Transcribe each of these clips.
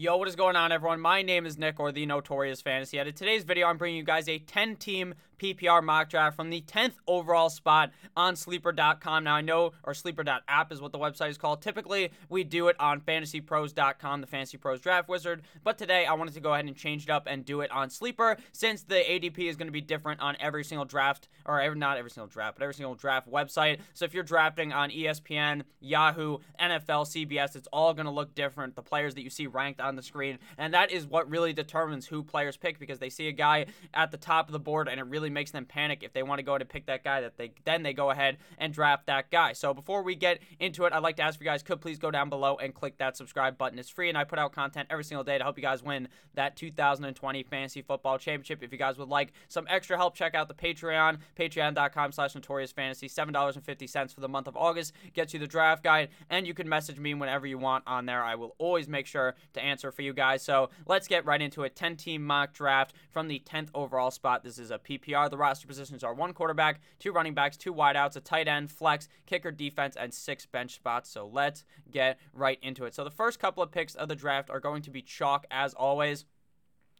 Yo, what is going on, everyone? My name is Nick, or the Notorious Fantasy Edit. Today's video, I'm bringing you guys a 10-team PPR mock draft from the 10th overall spot on Sleeper.com. Now, I know, or Sleeper.app is what the website is called. Typically, we do it on FantasyPros.com, the Fantasy Pros Draft Wizard. But today, I wanted to go ahead and change it up and do it on Sleeper, since the ADP is going to be different on every single draft, or every, not every single draft, but every single draft website. So if you're drafting on ESPN, Yahoo, NFL, CBS, it's all going to look different. The players that you see ranked on the screen. And that is what really determines who players pick because they see a guy at the top of the board and it really makes them panic if they want to go ahead and pick that guy that they then they go ahead and draft that guy. So before we get into it, I'd like to ask you guys could please go down below and click that subscribe button. It's free and I put out content every single day to help you guys win that 2020 fantasy football championship. If you guys would like some extra help, check out the Patreon, patreon.com slash notorious fantasy. $7.50 for the month of August gets you the draft guide, and you can message me whenever you want on there. I will always make sure to answer for you guys. So let's get right into it. 10 team mock draft from the 10th overall spot. This is a PPR. The roster positions are one quarterback, two running backs, two wideouts, a tight end, flex, kicker, defense, and six bench spots. So let's get right into it. So the first couple of picks of the draft are going to be chalk as always.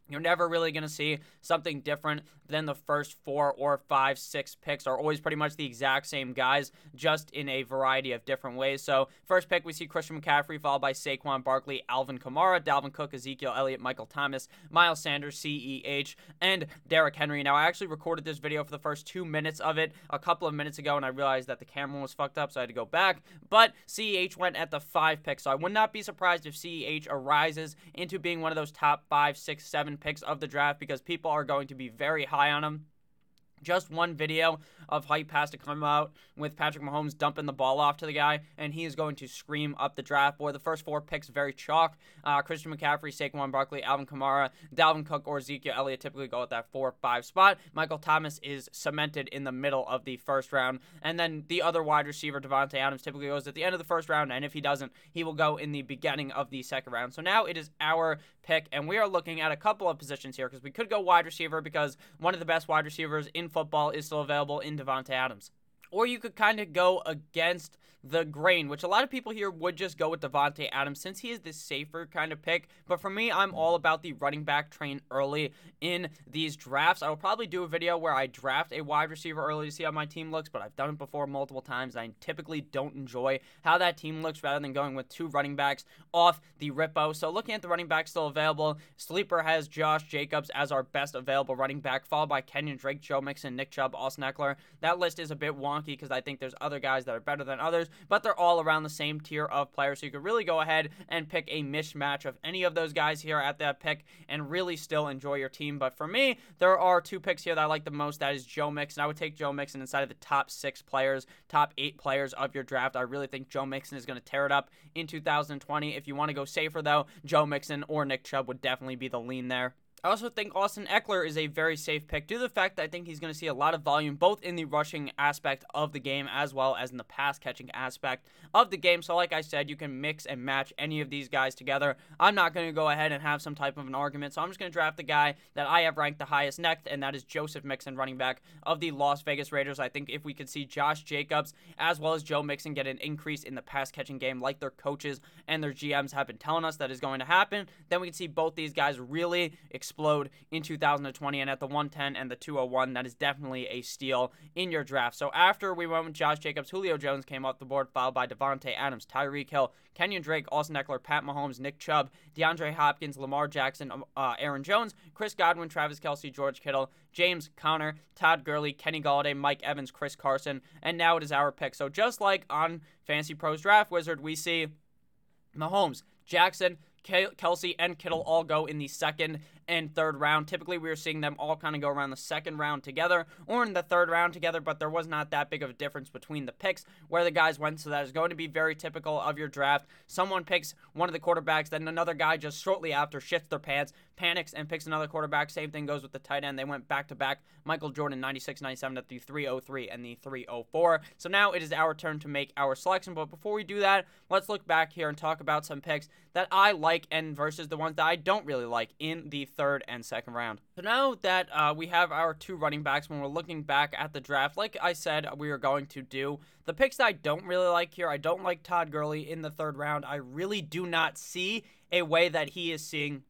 You're never really going to see something different than the first four or five, six picks are always pretty much the exact same guys, just in a variety of different ways. So, first pick, we see Christian McCaffrey, followed by Saquon Barkley, Alvin Kamara, Dalvin Cook, Ezekiel Elliott, Michael Thomas, Miles Sanders, CEH, and Derrick Henry. Now, I actually recorded this video for the first two minutes of it a couple of minutes ago, and I realized that the camera was fucked up, so I had to go back. But CEH went at the five pick, so I would not be surprised if CEH arises into being one of those top five, six, seven picks of the draft because people are going to be very high on him. Just one video of hype has to come out with Patrick Mahomes dumping the ball off to the guy, and he is going to scream up the draft board. The first four picks very chalk. Uh, Christian McCaffrey, Saquon Barkley, Alvin Kamara, Dalvin Cook, or Ezekiel Elliott typically go at that four five spot. Michael Thomas is cemented in the middle of the first round, and then the other wide receiver Davante Adams typically goes at the end of the first round, and if he doesn't, he will go in the beginning of the second round. So now it is our pick, and we are looking at a couple of positions here because we could go wide receiver because one of the best wide receivers in football is still available in Davante Adams. Or you could kind of go against the grain, which a lot of people here would just go with Davante Adams since he is the safer kind of pick. But for me, I'm all about the running back train early in these drafts. I will probably do a video where I draft a wide receiver early to see how my team looks, but I've done it before multiple times. I typically don't enjoy how that team looks rather than going with two running backs off the Rippo. So looking at the running backs still available, Sleeper has Josh Jacobs as our best available running back, followed by Kenyon Drake, Joe Mixon, Nick Chubb, Austin Ekeler. That list is a bit wonky because I think there's other guys that are better than others, but they're all around the same tier of players. So you could really go ahead and pick a mismatch of any of those guys here at that pick and really still enjoy your team. But for me, there are two picks here that I like the most. That is Joe Mixon. I would take Joe Mixon inside of the top six players, top eight players of your draft. I really think Joe Mixon is going to tear it up in 2020. If you want to go safer, though, Joe Mixon or Nick Chubb would definitely be the lean there. I also think Austin Ekeler is a very safe pick due to the fact that I think he's going to see a lot of volume both in the rushing aspect of the game as well as in the pass catching aspect of the game. So, like I said, you can mix and match any of these guys together. I'm not going to go ahead and have some type of an argument, so I'm just going to draft the guy that I have ranked the highest next, and that is Joseph Mixon, running back of the Las Vegas Raiders. I think if we could see Josh Jacobs as well as Joe Mixon get an increase in the pass catching game, like their coaches and their GMs have been telling us that is going to happen, then we can see both these guys really explode in 2020. And at the 110 and the 201, that is definitely a steal in your draft. So after we went with Josh Jacobs, Julio Jones came off the board, followed by Davante Adams, Tyreek Hill, Kenyon Drake, Austin Ekeler, Pat Mahomes, Nick Chubb, DeAndre Hopkins, Lamar Jackson, um, uh, Aaron Jones, Chris Godwin, Travis Kelce, George Kittle, James Conner, Todd Gurley, Kenny Golladay, Mike Evans, Chris Carson, and now it is our pick. So just like on Fantasy Pros Draft Wizard, we see Mahomes, Jackson, Kelce, and Kittle all go in the second and third round. Typically, we were seeing them all kind of go around the second round together or in the third round together, but there was not that big of a difference between the picks where the guys went. So that is going to be very typical of your draft. Someone picks one of the quarterbacks, then another guy just shortly after shifts their pants, panics, and picks another quarterback. Same thing goes with the tight end. They went back to back. Michael Jordan 96 97 at the 303 and the 304. So now it is our turn to make our selection. But before we do that, let's look back here and talk about some picks that I like and versus the ones that I don't really like in the third and second round. So now that uh, we have our two running backs, when we're looking back at the draft, like I said, we are going to do the picks that I don't really like here. I don't like Todd Gurley in the third round. I really do not see a way that he is seeing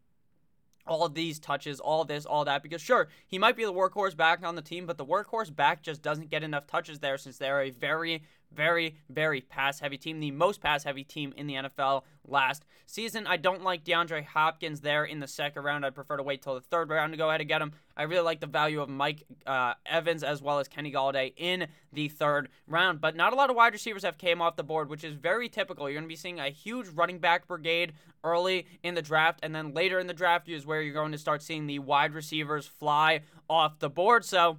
all of these touches, all this, all that. Because sure, he might be the workhorse back on the team, but the workhorse back just doesn't get enough touches there since they're a very, very, very pass heavy team, the most pass heavy team in the NFL last season. I don't like DeAndre Hopkins there in the second round. I'd prefer to wait till the third round to go ahead and get him. I really like the value of Mike uh, Evans as well as Kenny Golladay in the third round. But not a lot of wide receivers have came off the board, which is very typical. You're going to be seeing a huge running back brigade early in the draft, and then later in the draft is where you're going to start seeing the wide receivers fly off the board. So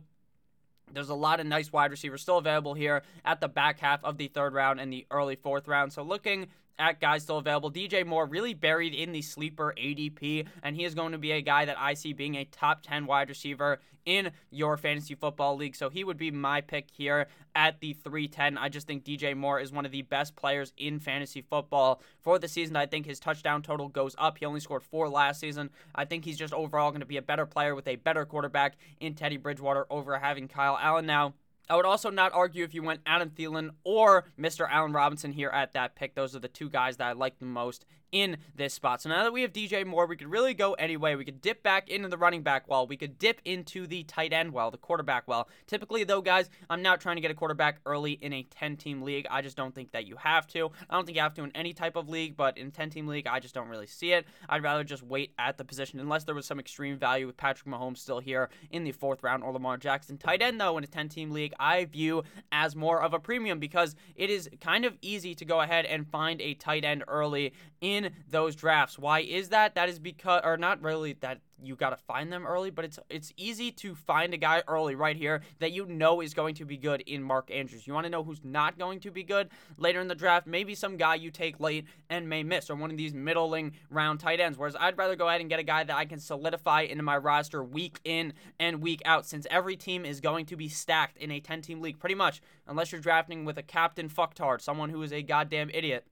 there's a lot of nice wide receivers still available here at the back half of the third round and the early fourth round. So looking at guys still available. DJ Moore really buried in the sleeper ADP, and he is going to be a guy that I see being a top 10 wide receiver in your fantasy football league. So he would be my pick here at the 310. I just think DJ Moore is one of the best players in fantasy football for the season. I think his touchdown total goes up. He only scored four last season. I think he's just overall going to be a better player with a better quarterback in Teddy Bridgewater over having Kyle Allen now. I would also not argue if you went Adam Thielen or Mr. Allen Robinson here at that pick. Those are the two guys that I like the most in this spot. So now that we have DJ Moore, we could really go anyway. We could dip back into the running back well. We could dip into the tight end well, the quarterback well. Typically, though, guys, I'm not trying to get a quarterback early in a 10 team league. I just don't think that you have to. I don't think you have to in any type of league, but in 10 team league, I just don't really see it. I'd rather just wait at the position unless there was some extreme value with Patrick Mahomes still here in the fourth round or Lamar Jackson. Tight end, though, in a 10 team league, I view as more of a premium because it is kind of easy to go ahead and find a tight end early in those drafts. Why is that? That is because, or not really that you got to find them early, but it's it's easy to find a guy early right here that you know is going to be good in Mark Andrews. You want to know who's not going to be good later in the draft? Maybe some guy you take late and may miss, or one of these middling round tight ends. Whereas I'd rather go ahead and get a guy that I can solidify into my roster week in and week out, since every team is going to be stacked in a 10 team league, pretty much, unless you're drafting with a captain fucktard, someone who is a goddamn idiot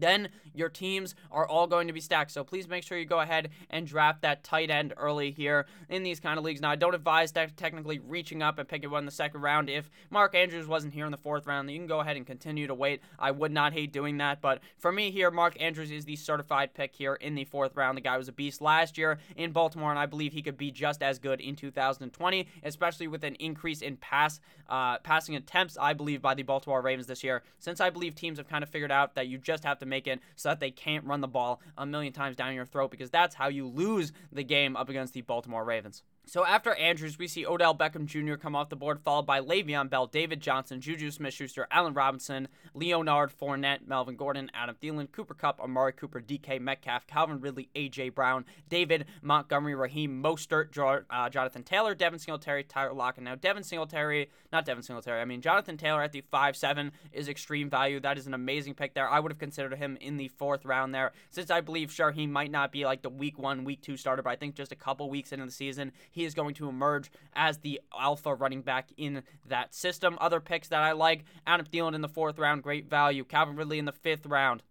then your teams are all going to be stacked. So please make sure you go ahead and draft that tight end early here in these kind of leagues. Now, I don't advise technically reaching up and picking one in the second round. If Mark Andrews wasn't here in the fourth round, then you can go ahead and continue to wait. I would not hate doing that. But for me here, Mark Andrews is the certified pick here in the fourth round. The guy was a beast last year in Baltimore, and I believe he could be just as good in 2020, especially with an increase in pass uh, passing attempts, I believe, by the Baltimore Ravens this year. Since I believe teams have kind of figured out that you just have to make it so that they can't run the ball a million times down your throat because that's how you lose the game up against the Baltimore Ravens. So after Andrews, we see Odell Beckham Jr. come off the board, followed by Le'Veon Bell, David Johnson, Juju Smith-Schuster, Allen Robinson, Leonard Fournette, Melvin Gordon, Adam Thielen, Cooper Kupp, Amari Cooper, DK Metcalf, Calvin Ridley, AJ Brown, David Montgomery, Raheem Mostert, uh, Jonathan Taylor, Devin Singletary, Tyler Lockett. Now Devin Singletary, not Devin Singletary, I mean Jonathan Taylor at the five seven is extreme value. That is an amazing pick there. I would have considered him in the fourth round there, since I believe sure he might not be like the week one, week two starter, but I think just a couple weeks into the season he is going to emerge as the alpha running back in that system. Other picks that I like Adam Thielen in the fourth round, great value. Calvin Ridley in the fifth round.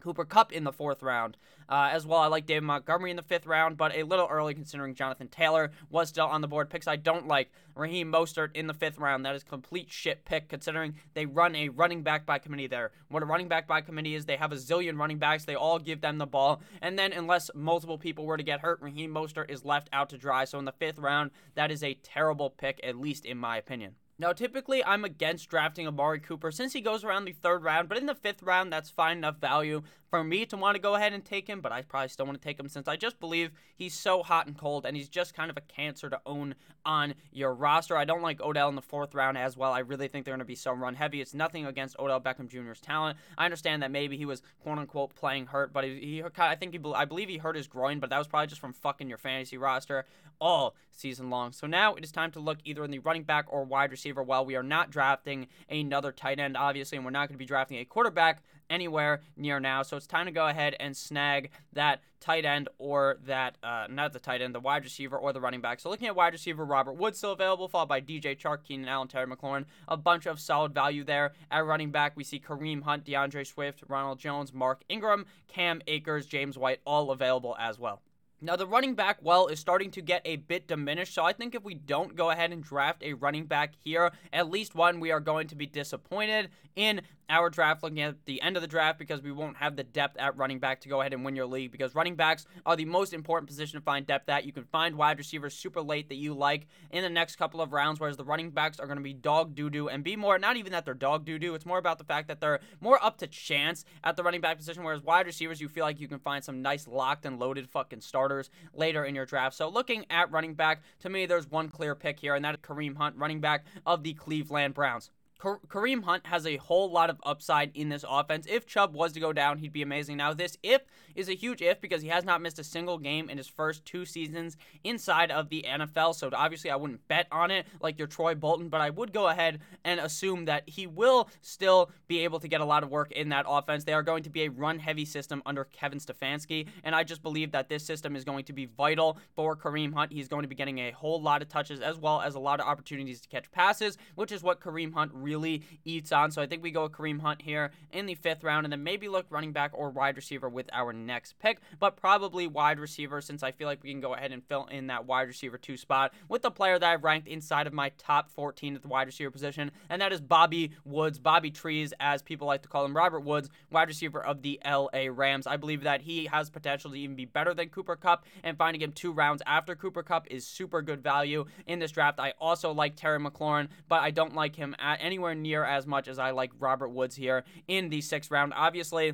Cooper Kupp in the fourth round. Uh, as well, I like David Montgomery in the fifth round, but a little early considering Jonathan Taylor was still on the board. Picks I don't like Raheem Mostert in the fifth round. That is complete shit pick considering they run a running back by committee there. What a running back by committee is, they have a zillion running backs. They all give them the ball, and then unless multiple people were to get hurt, Raheem Mostert is left out to dry. So in the fifth round, that is a terrible pick, at least in my opinion. Now, typically, I'm against drafting Amari Cooper since he goes around the third round, but in the fifth round, that's fine enough value for me to want to go ahead and take him, but I probably still want to take him since I just believe he's so hot and cold and he's just kind of a cancer to own on your roster. I don't like Odell in the fourth round as well. I really think they're going to be so run heavy. It's nothing against Odell Beckham Jr.'s talent. I understand that maybe he was quote unquote playing hurt, but he, he I think he, I believe he hurt his groin, but that was probably just from fucking your fantasy roster all season long. So now it is time to look either in the running back or wide receiver while we are not drafting another tight end, obviously, and we're not going to be drafting a quarterback anywhere near now. So it's time to go ahead and snag that tight end or that, uh, not the tight end, the wide receiver or the running back. So looking at wide receiver, Robert Woods still available, followed by DJ Chark, Keenan Allen, Terry McLaurin. A bunch of solid value there. At running back, we see Kareem Hunt, D'Andre Swift, Ronald Jones, Mark Ingram, Cam Akers, James White, all available as well. Now, the running back well is starting to get a bit diminished, so I think if we don't go ahead and draft a running back here, at least one, we are going to be disappointed in our draft looking at the end of the draft because we won't have the depth at running back to go ahead and win your league because running backs are the most important position to find depth at. You can find wide receivers super late that you like in the next couple of rounds, whereas the running backs are going to be dog doo doo and be more, not even that they're dog doo doo, it's more about the fact that they're more up to chance at the running back position, whereas wide receivers, you feel like you can find some nice locked and loaded fucking starters later in your draft. So looking at running back, to me, there's one clear pick here, and that is Kareem Hunt, running back of the Cleveland Browns. Kareem Hunt has a whole lot of upside in this offense. If Chubb was to go down, he'd be amazing. Now, this if is a huge if because he has not missed a single game in his first two seasons inside of the NFL. So obviously, I wouldn't bet on it like your Troy Bolton, but I would go ahead and assume that he will still be able to get a lot of work in that offense. They are going to be a run heavy system under Kevin Stefanski, and I just believe that this system is going to be vital for Kareem Hunt. He's going to be getting a whole lot of touches as well as a lot of opportunities to catch passes, which is what Kareem Hunt really really eats on. So I think we go with Kareem Hunt here in the fifth round, and then maybe look running back or wide receiver with our next pick, but probably wide receiver since I feel like we can go ahead and fill in that wide receiver two spot with the player that I've ranked inside of my top 14 at the wide receiver position, and that is Bobby Woods, Bobby Trees, as people like to call him, Robert Woods, wide receiver of the LA Rams. I believe that he has potential to even be better than Cooper Kupp, and finding him two rounds after Cooper Kupp is super good value in this draft. I also like Terry McLaurin, but I don't like him at anywhere anywhere near as much as I like Robert Woods here in the sixth round. Obviously,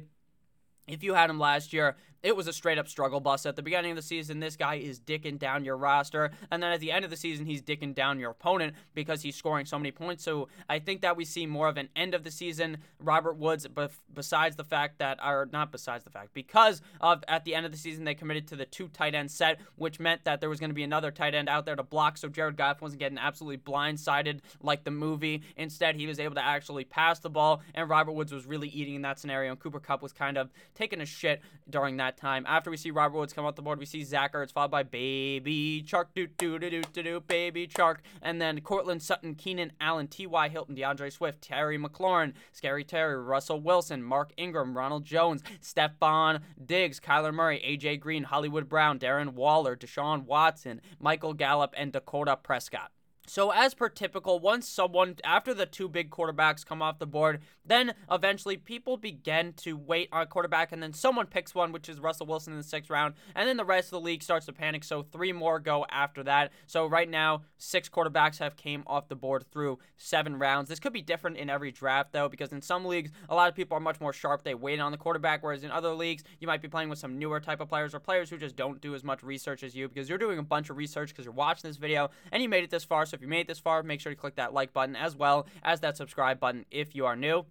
if you had him last year, it was a straight up struggle bus. At the beginning of the season, this guy is dicking down your roster. And then at the end of the season, he's dicking down your opponent because he's scoring so many points. So I think that we see more of an end of the season Robert Woods, besides the fact that, or not besides the fact, because of at the end of the season, they committed to the two tight end set, which meant that there was going to be another tight end out there to block. So Jared Goff wasn't getting absolutely blindsided like the movie. Instead, he was able to actually pass the ball, and Robert Woods was really eating in that scenario. And Cooper Kupp was kind of taking a shit during time. After we see Robert Woods come off the board, we see Zach Ertz followed by Baby Chark, do do do do do do, Baby Chark, and then Courtland Sutton, Keenan Allen, T.Y. Hilton, D'Andre Swift, Terry McLaurin, Scary Terry, Russell Wilson, Mark Ingram, Ronald Jones, Stefon Diggs, Kyler Murray, A.J. Green, Hollywood Brown, Darren Waller, Deshaun Watson, Michael Gallup, and Dakota Prescott. So, as per typical, once someone, after the two big quarterbacks come off the board, then eventually people begin to wait on a quarterback, and then someone picks one, which is Russell Wilson in the sixth round, and then the rest of the league starts to panic. So, three more go after that. So, right now, six quarterbacks have came off the board through seven rounds. This could be different in every draft, though, because in some leagues, a lot of people are much more sharp. They wait on the quarterback, whereas in other leagues, you might be playing with some newer type of players or players who just don't do as much research as you because you're doing a bunch of research because you're watching this video and you made it this far. So, if you made it this far, make sure to click that like button as well as that subscribe button if you are new.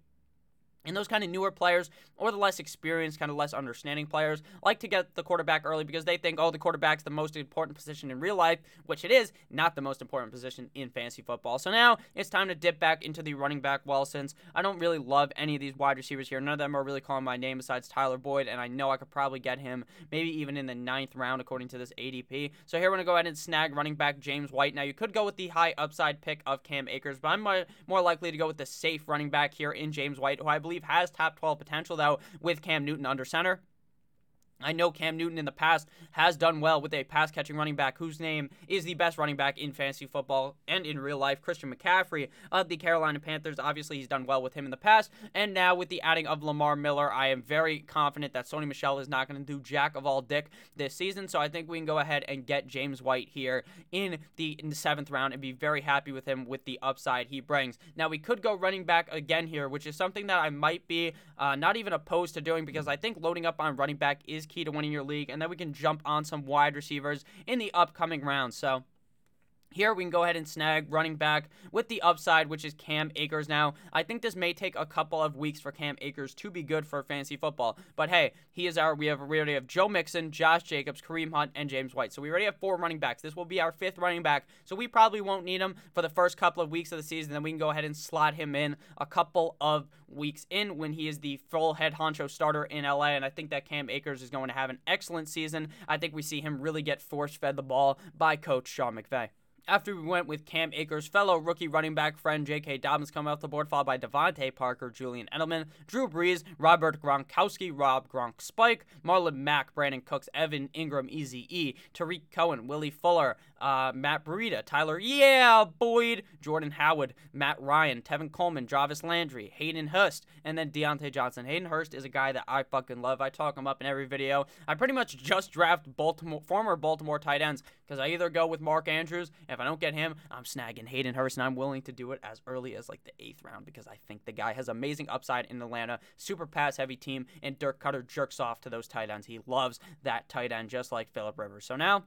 And those kind of newer players or the less experienced, kind of less understanding players like to get the quarterback early because they think, oh, the quarterback's the most important position in real life, which it is, not the most important position in fantasy football. So now it's time to dip back into the running back well since I don't really love any of these wide receivers here. None of them are really calling my name besides Tyler Boyd, and I know I could probably get him maybe even in the ninth round according to this ADP. So here we're going to go ahead and snag running back James White. Now you could go with the high upside pick of Cam Akers, but I'm more likely to go with the safe running back here in James White, who I believe believe has top 12 potential, though, with Cam Newton under center. I know Cam Newton in the past has done well with a pass catching running back whose name is the best running back in fantasy football and in real life, Christian McCaffrey of the Carolina Panthers. Obviously, he's done well with him in the past. And now with the adding of Lamar Miller, I am very confident that Sony Michel is not going to do jack of all dick this season. So I think we can go ahead and get James White here in the, in the seventh round and be very happy with him with the upside he brings. Now, we could go running back again here, which is something that I might be uh, not even opposed to doing because I think loading up on running back is key to winning your league, and then we can jump on some wide receivers in the upcoming rounds. So here we can go ahead and snag running back with the upside, which is Cam Akers. Now, I think this may take a couple of weeks for Cam Akers to be good for fantasy football. But hey, he is our we have we already have Joe Mixon, Josh Jacobs, Kareem Hunt, and James White. So we already have four running backs. This will be our fifth running back. So we probably won't need him for the first couple of weeks of the season. Then we can go ahead and slot him in a couple of weeks in when he is the full head honcho starter in LA. And I think that Cam Akers is going to have an excellent season. I think we see him really get force fed the ball by coach Sean McVay. After we went with Cam Akers, fellow rookie running back friend J.K. Dobbins coming off the board, followed by DeVante Parker, Julian Edelman, Drew Brees, Robert Gronkowski, Rob Gronk Spike, Marlon Mack, Brandin Cooks, Evan Engram, Easy E, Tarik Cohen, Willie Fuller, uh, Matt Breida, Tyler, yeah, Boyd, Jordan Howard, Matt Ryan, Tevin Coleman, Jarvis Landry, Hayden Hurst, and then Diontae Johnson. Hayden Hurst is a guy that I fucking love. I talk him up in every video. I pretty much just draft Baltimore, former Baltimore tight ends because I either go with Mark Andrews. If I don't get him, I'm snagging Hayden Hurst, and I'm willing to do it as early as like the eighth round because I think the guy has amazing upside in Atlanta. Super pass heavy team, and Dirk Koetter jerks off to those tight ends. He loves that tight end just like Philip Rivers. So now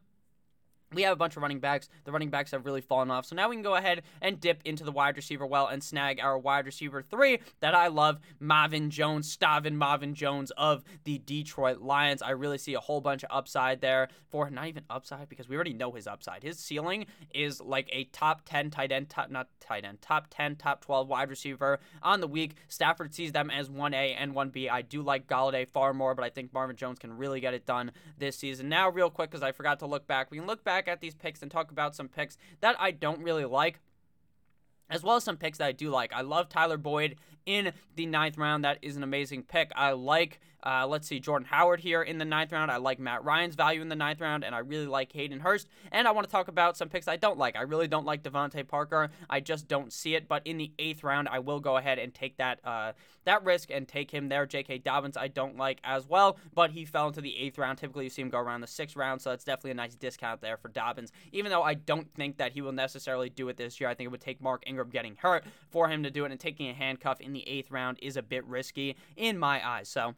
we have a bunch of running backs. The running backs have really fallen off. So now we can go ahead and dip into the wide receiver well and snag our wide receiver three that I love, Marvin Jones, Stavin Marvin Jones of the Detroit Lions. I really see a whole bunch of upside there for not even upside because we already know his upside. His ceiling is like a top 10 tight end, top, not tight end, top 10, top 12 wide receiver on the week. Stafford sees them as 1A and 1B. I do like Golladay far more, but I think Marvin Jones can really get it done this season. Now, real quick, because I forgot to look back, we can look back back at these picks and talk about some picks that I don't really like as well as some picks that I do like. I love Tyler Boyd in the ninth round. That is an amazing pick. I like, uh, let's see, Jordan Howard here in the ninth round. I like Matt Ryan's value in the ninth round, and I really like Hayden Hurst. And I want to talk about some picks I don't like. I really don't like DeVante Parker. I just don't see it. But in the eighth round, I will go ahead and take that uh, that risk and take him there. J.K. Dobbins, I don't like as well, but he fell into the eighth round. Typically, you see him go around the sixth round, so that's definitely a nice discount there for Dobbins. Even though I don't think that he will necessarily do it this year, I think it would take Mark Ingram getting hurt for him to do it, and taking a handcuff in the eighth round is a bit risky in my eyes. So.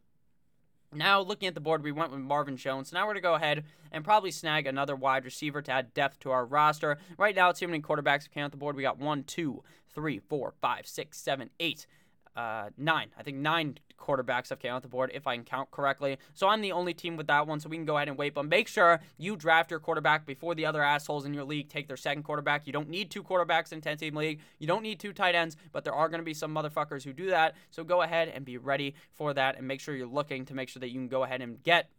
Now, looking at the board, we went with Marvin Jones. Now we're going to go ahead and probably snag another wide receiver to add depth to our roster. Right now, it's how many quarterbacks we count the board. We got one, two, three, four, five, six, seven, eight uh, nine. I think nine quarterbacks have came off the board, if I can count correctly. So I'm the only team with that one, so we can go ahead and wait. But make sure you draft your quarterback before the other assholes in your league take their second quarterback. You don't need two quarterbacks in 10 team league. You don't need two tight ends, but there are going to be some motherfuckers who do that. So go ahead and be ready for that and make sure you're looking to make sure that you can go ahead and get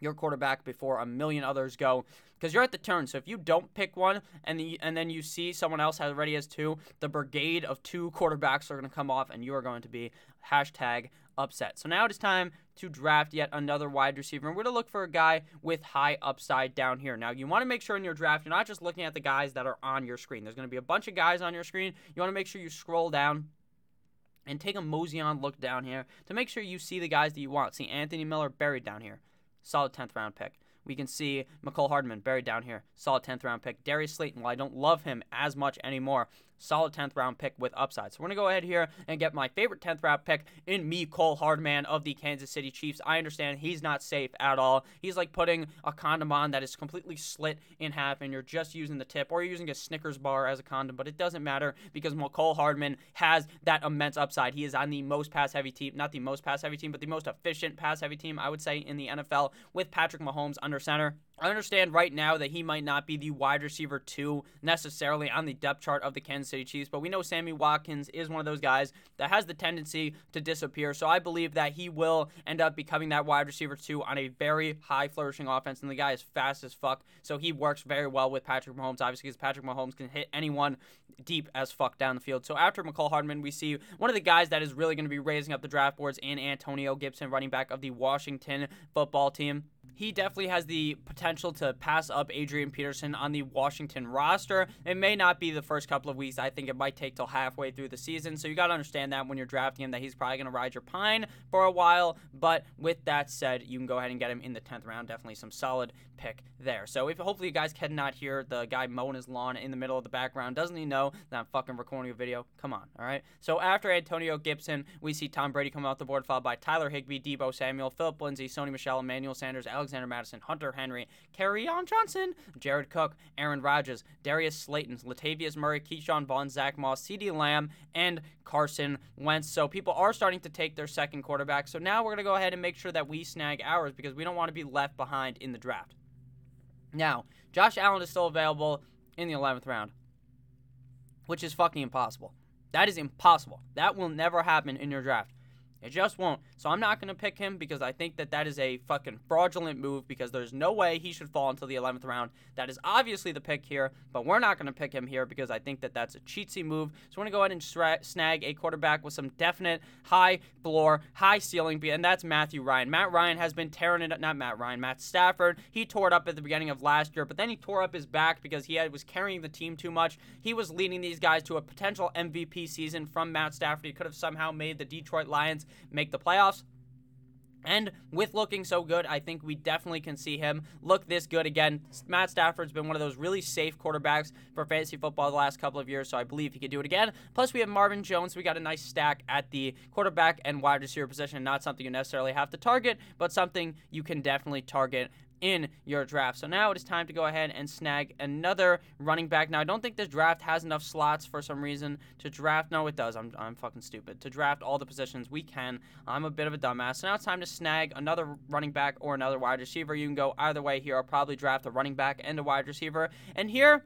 your quarterback before a million others go because you're at the turn. So if you don't pick one and the, and then you see someone else already has two, the brigade of two quarterbacks are going to come off and you are going to be hashtag upset. So now it is time to draft yet another wide receiver. And we're going to look for a guy with high upside down here. Now, you want to make sure in your draft, you're not just looking at the guys that are on your screen. There's going to be a bunch of guys on your screen. You want to make sure you scroll down and take a mosey on look down here to make sure you see the guys that you want. See Anthony Miller buried down here solid 10th round pick. We can see Mecole Hardman buried down here, solid 10th round pick. Darius Slayton, while I don't love him as much anymore, solid 10th round pick with upside. So we're going to go ahead here and get my favorite 10th round pick in Mecole Hardman of the Kansas City Chiefs. I understand he's not safe at all. He's like putting a condom on that is completely slit in half and you're just using the tip or you're using a Snickers bar as a condom, but it doesn't matter because Mecole Hardman has that immense upside. He is on the most pass heavy team, not the most pass heavy team, but the most efficient pass heavy team, I would say, in the NFL with Patrick Mahomes under center. I understand right now that he might not be the wide receiver two necessarily on the depth chart of the Kansas City Chiefs, but we know Sammy Watkins is one of those guys that has the tendency to disappear. So I believe that he will end up becoming that wide receiver two on a very high flourishing offense. And the guy is fast as fuck. So he works very well with Patrick Mahomes, obviously, because Patrick Mahomes can hit anyone deep as fuck down the field. So after Mecole Hardman, we see one of the guys that is really going to be raising up the draft boards in Antonio Gibson, running back of the Washington football team he definitely has the potential to pass up Adrian Peterson on the Washington roster. It may not be the first couple of weeks. I think it might take till halfway through the season. So you got to understand that when you're drafting him, that he's probably going to ride your pine for a while. But with that said, you can go ahead and get him in the 10th round. Definitely some solid pick there. So if hopefully you guys cannot hear the guy mowing his lawn in the middle of the background, doesn't he know that I'm fucking recording a video? Come on, all right. So after Antonio Gibson, we see Tom Brady come off the board, followed by Tyler Higbee, Deebo Samuel, Philip Lindsay, Sony Michel, Emmanuel Sanders, Alexander Mattison, Hunter Henry, Kerryon Johnson, Jared Cook, Aaron Rodgers, Darius Slayton, Latavius Murray, Ke'Shawn Vaughn, Zach Moss, CeeDee Lamb, and Carson Wentz. So people are starting to take their second quarterback. So now we're to go ahead and make sure that we snag ours because we don't want to be left behind in the draft. Now, Josh Allen is still available in the 11th round, which is fucking impossible. That is impossible. That will never happen in your draft. It just won't. So I'm not going to pick him because I think that that is a fucking fraudulent move because there's no way he should fall until the 11th round. That is obviously the pick here, but we're not going to pick him here because I think that that's a cheatsy move. So I'm going to go ahead and stra- snag a quarterback with some definite high floor, high ceiling, and that's Matthew Ryan. Matt Ryan has been tearing it up, not Matt Ryan, Matt Stafford. He tore it up at the beginning of last year, but then he tore up his back because he had, was carrying the team too much. He was leading these guys to a potential MVP season from Matt Stafford. He could have somehow made the Detroit Lions make the playoffs. And with looking so good, I think we definitely can see him look this good again. Matt Stafford's been one of those really safe quarterbacks for fantasy football the last couple of years, so I believe he could do it again. Plus, we have Marvin Jones. We got a nice stack at the quarterback and wide receiver position. Not something you necessarily have to target, but something you can definitely target in your draft. So now it is time to go ahead and snag another running back. Now, I don't think this draft has enough slots for some reason to draft. No, it does. I'm, I'm fucking stupid. To draft all the positions we can. I'm a bit of a dumbass. So now it's time to snag another running back or another wide receiver. You can go either way here. I'll probably draft a running back and a wide receiver. And here,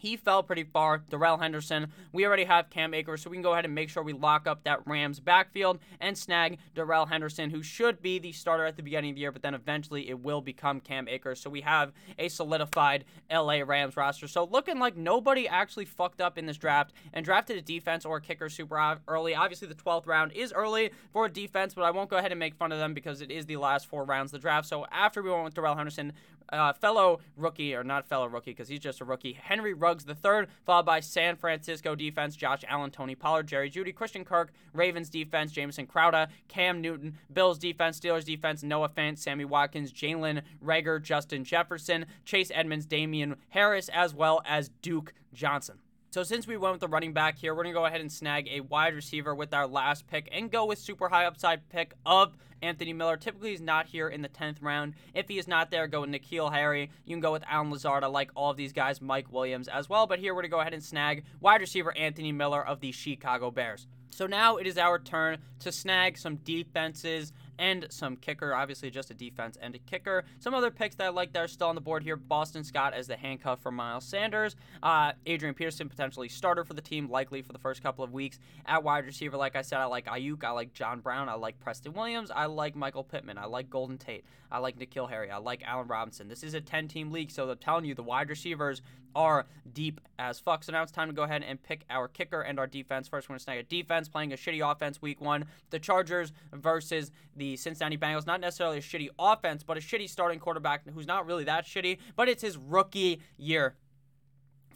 he fell pretty far. Darrell Henderson. We already have Cam Akers, so we can go ahead and make sure we lock up that Rams backfield and snag Darrell Henderson, who should be the starter at the beginning of the year, but then eventually it will become Cam Akers. So we have a solidified LA Rams roster. So looking like nobody actually fucked up in this draft and drafted a defense or a kicker super early. Obviously, the 12th round is early for a defense, but I won't go ahead and make fun of them because it is the last four rounds of the draft. So after we went with Darrell Henderson, uh, fellow rookie, or not fellow rookie because he's just a rookie, Henry the third, followed by San Francisco defense, Josh Allen, Tony Pollard, Jerry Jeudy, Christian Kirk, Ravens defense, Jamison Crowder, Cam Newton, Bills defense, Steelers defense, Noah Fant, Sammy Watkins, Jalen Reagor, Justin Jefferson, Chase Edmonds, Damien Harris, as well as Duke Johnson. So since we went with the running back here, we're going to go ahead and snag a wide receiver with our last pick and go with super high upside pick of Anthony Miller. Typically, he's not here in the 10th round. If he is not there, go with N'Keal Harry. You can go with Allen Lazard. I like all of these guys, Mike Williams as well. But here we're going to go ahead and snag wide receiver Anthony Miller of the Chicago Bears. So now it is our turn to snag some defenses and some kicker. Obviously, just a defense and a kicker. Some other picks that I like that are still on the board here Boston Scott as the handcuff for Miles Sanders. Uh, Adrian Peterson, potentially starter for the team, likely for the first couple of weeks. At wide receiver, like I said, I like Aiyuk, I like John Brown. I like Preston Williams. I like Michael Pittman. I like Golden Tate. I like N'Keal Harry. I like Allen Robinson. This is a 10 team league, so they're telling you the wide receivers are deep as fuck. So now it's time to go ahead and pick our kicker and our defense. First, we're going to snag a defense playing a shitty offense week one. The Chargers versus the Cincinnati Bengals. Not necessarily a shitty offense, but a shitty starting quarterback who's not really that shitty, but it's his rookie year.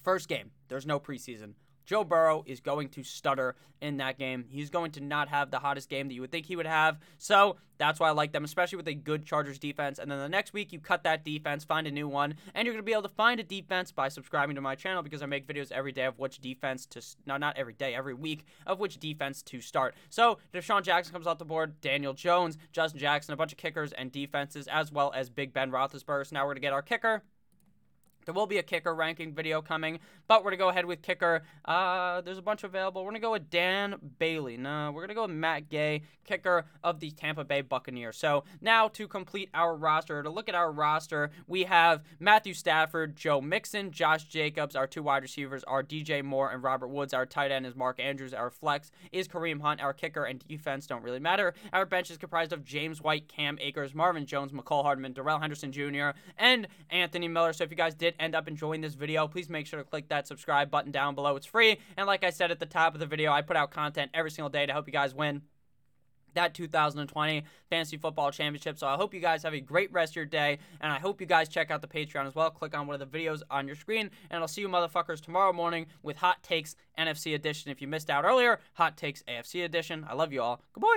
First game. There's no preseason. Joe Burrow is going to stutter in that game. He's going to not have the hottest game that you would think he would have. So that's why I like them, especially with a good Chargers defense. And then the next week, you cut that defense, find a new one, and you're going to be able to find a defense by subscribing to my channel because I make videos every day of which defense to, no, not every day, every week of which defense to start. So DeSean Jackson comes off the board, Daniel Jones, Justin Jackson, a bunch of kickers and defenses, as well as Big Ben Roethlisberger. So now we're going to get our kicker. There will be a kicker ranking video coming, but we're going to go ahead with kicker. Uh, there's a bunch available. We're going to go with Dan Bailey. No, we're going to go with Matt Gay, kicker of the Tampa Bay Buccaneers. So now to complete our roster, to look at our roster, we have Matthew Stafford, Joe Mixon, Josh Jacobs. Our two wide receivers are DJ Moore and Robert Woods. Our tight end is Mark Andrews. Our flex is Kareem Hunt. Our kicker and defense don't really matter. Our bench is comprised of James White, Cam Akers, Marvin Jones, Mecole Hardman, Darrell Henderson Jr., and Anthony Miller. So if you guys did end up enjoying this video, please make sure to click that subscribe button down below. It's free. And like I said at the top of the video, I put out content every single day to help you guys win that 2020 Fantasy Football Championship. So I hope you guys have a great rest of your day, and I hope you guys check out the Patreon as well. Click on one of the videos on your screen, and I'll see you motherfuckers tomorrow morning with Hot Takes NFC Edition. If you missed out earlier, Hot Takes AFC Edition. I love you all. Goodbye.